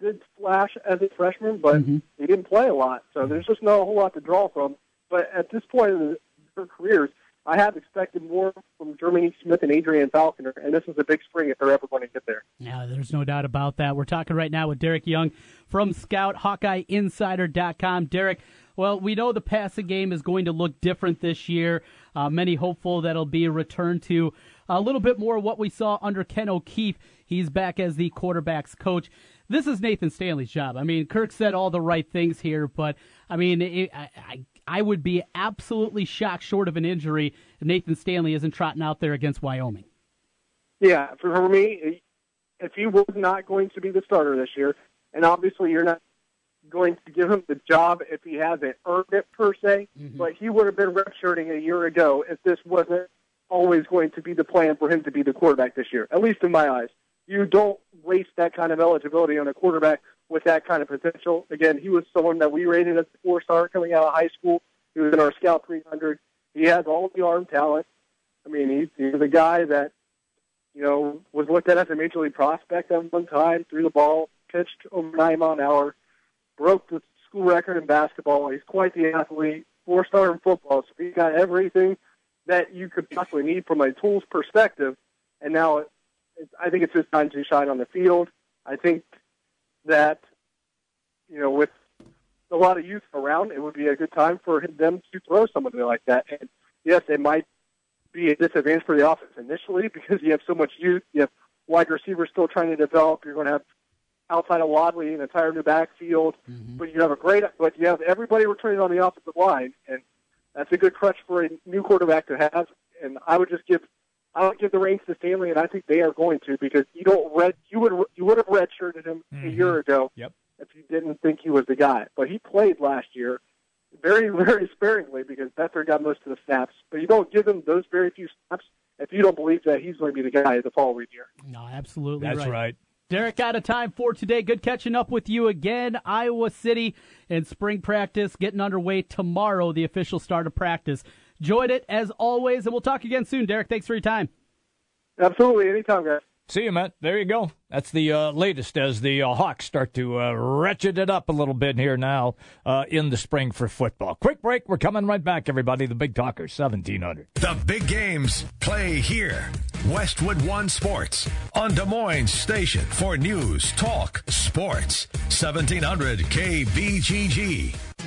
did flash as a freshman, but mm-hmm. he didn't play a lot. So there's just not a whole lot to draw from. But at this point in their careers, I have expected more from Jeremy Smith and Adrian Falconer, and this is a big spring if they're ever going to get there. Yeah, there's no doubt about that. We're talking right now with Derek Young from Scout HawkeyeInsider.com. Derek, well, we know the passing game is going to look different this year. Uh, many hopeful that it'll be a return to a little bit more of what we saw under Ken O'Keefe. He's back as the quarterback's coach. This is Nathan Stanley's job. I mean, Kirk said all the right things here, but I mean, it, I, I, I would be absolutely shocked, short of an injury, if Nathan Stanley isn't trotting out there against Wyoming. Yeah, for me, if he was not going to be the starter this year, and obviously you're not going to give him the job if he hasn't earned it per se, mm-hmm. but he would have been redshirting a year ago if this wasn't always going to be the plan for him to be the quarterback this year, at least in my eyes. You don't waste that kind of eligibility on a quarterback with that kind of potential. Again, he was someone that we rated as a four star coming out of high school. He was in our Scout 300. He has all the arm talent. I mean, he's, he's a guy that, you know, was looked at as a major league prospect at one time, threw the ball, pitched over nine mile an hour, broke the school record in basketball. He's quite the athlete, four star in football. So he's got everything that you could possibly need from a tools perspective. And now it, it, I think it's his time to shine on the field. I think that, you know, with a lot of youth around, it would be a good time for them to throw somebody like that. And yes, it might be a disadvantage for the offense initially because you have so much youth. You have wide receivers still trying to develop. You're going to have outside of Wadley an entire new backfield, mm-hmm. but you have a great, but you have everybody returning on the offensive line, and that's a good crutch for a new quarterback to have. And I would just give I would give the reins to Stanley, and I think they are going to because you don't red you would you would have redshirted him mm-hmm. a year ago yep. if you didn't think he was the guy. But he played last year very very sparingly because Beathard got most of the snaps. But you don't give him those very few snaps if you don't believe that he's going to be the guy the following year. No, absolutely, that's right. right. Derek, out of time for today. Good catching up with you again. Iowa City and spring practice getting underway tomorrow, the official start of practice. Enjoyed it as always, and we'll talk again soon. Derek, thanks for your time. Absolutely. Anytime, guys. See you, Matt. There you go. That's the uh, latest as the uh, Hawks start to uh, wretched it up a little bit here now uh, in the spring for football. Quick break. We're coming right back, everybody. The Big Talker, 1700. The big games play here. Westwood One Sports on Des Moines Station for news, talk, sports. 1700 KBGG.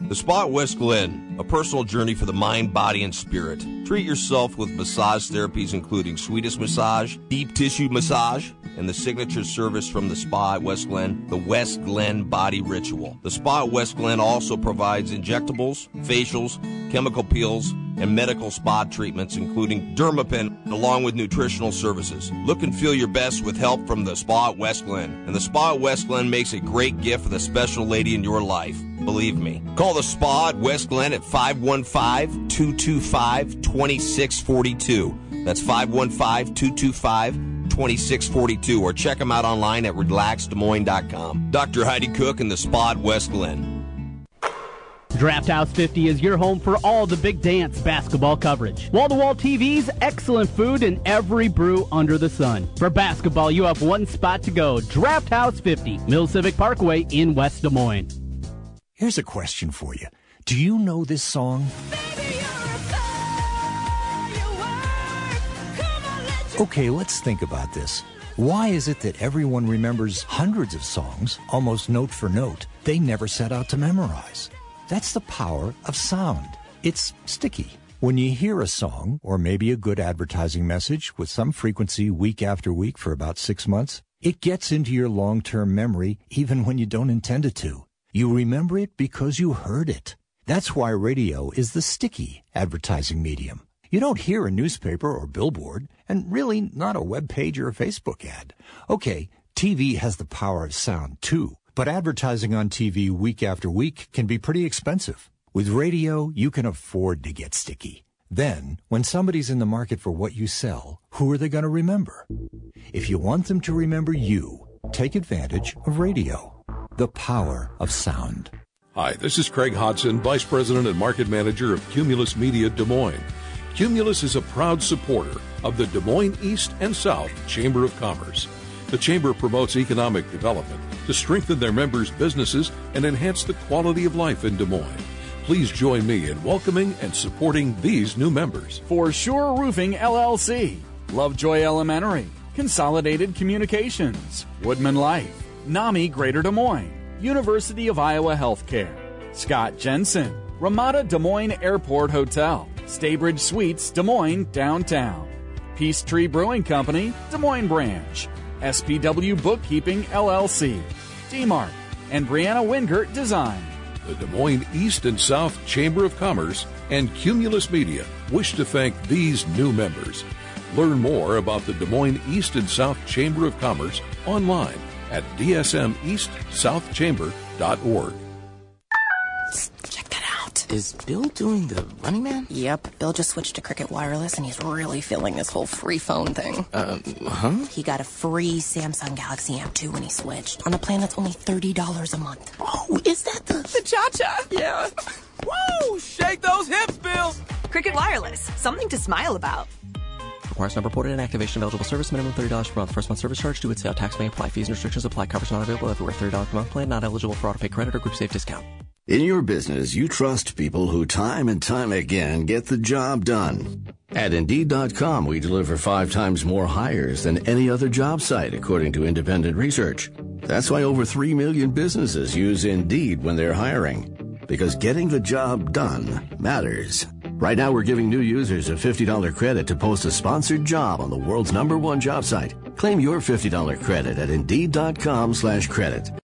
The Spa West Glen, a personal journey for the mind, body, and spirit. Treat yourself with massage therapies including Swedish massage, deep tissue massage, and the signature service from the Spa at West Glen, the West Glen Body Ritual. The Spa at West Glen also provides injectables, facials, chemical peels, and medical spa treatments, including Dermapen, along with nutritional services. Look and feel your best with help from the Spa at West Glen. And the Spa at West Glen makes a great gift for the special lady in your life. Believe me. Call the Spa at West Glen at 515 225 2642. That's 515 225 2642 or check them out online at relaxdesmoines.com. Dr. Heidi Cook and the Spa at West Glen. Draft House 50 is your home for all the big dance basketball coverage. Wall to wall TVs, excellent food, and every brew under the sun. For basketball, you have one spot to go Draft House 50, Mill Civic Parkway in West Des Moines. Here's a question for you Do you know this song? Okay, let's think about this. Why is it that everyone remembers hundreds of songs, almost note for note, they never set out to memorize? That's the power of sound. It's sticky. When you hear a song, or maybe a good advertising message with some frequency week after week for about six months, it gets into your long term memory even when you don't intend it to. You remember it because you heard it. That's why radio is the sticky advertising medium. You don't hear a newspaper or billboard, and really not a web page or a Facebook ad. Okay, TV has the power of sound too, but advertising on TV week after week can be pretty expensive. With radio, you can afford to get sticky. Then, when somebody's in the market for what you sell, who are they going to remember? If you want them to remember you, take advantage of radio. The power of sound. Hi, this is Craig Hodson, Vice President and Market Manager of Cumulus Media Des Moines. Cumulus is a proud supporter of the Des Moines East and South Chamber of Commerce. The Chamber promotes economic development to strengthen their members' businesses and enhance the quality of life in Des Moines. Please join me in welcoming and supporting these new members. For Sure Roofing LLC, Lovejoy Elementary, Consolidated Communications, Woodman Life, NAMI Greater Des Moines, University of Iowa Healthcare, Scott Jensen, Ramada Des Moines Airport Hotel, Staybridge Suites, Des Moines, downtown. Peachtree Brewing Company, Des Moines Branch. SPW Bookkeeping, LLC. DMARC. And Brianna Wingert Design. The Des Moines East and South Chamber of Commerce and Cumulus Media wish to thank these new members. Learn more about the Des Moines East and South Chamber of Commerce online at dsmeastsouthchamber.org. Check that out. Is Bill doing the running man? Yep. Bill just switched to Cricket Wireless and he's really feeling this whole free phone thing. Uh, huh? He got a free Samsung Galaxy M2 when he switched on a plan that's only $30 a month. Oh, is that the, the cha cha? Yeah. Woo! Shake those hips, Bill! Cricket Wireless. Something to smile about. Requires number ported and activation of eligible service. Minimum $30 per month. First month service charge due with sale tax may apply. Fees and restrictions apply. Coverage not available everywhere. $30 per month plan. Not eligible for auto pay credit or group safe discount. In your business, you trust people who time and time again get the job done. At Indeed.com, we deliver five times more hires than any other job site, according to independent research. That's why over 3 million businesses use Indeed when they're hiring. Because getting the job done matters. Right now, we're giving new users a $50 credit to post a sponsored job on the world's number one job site. Claim your $50 credit at Indeed.com slash credit.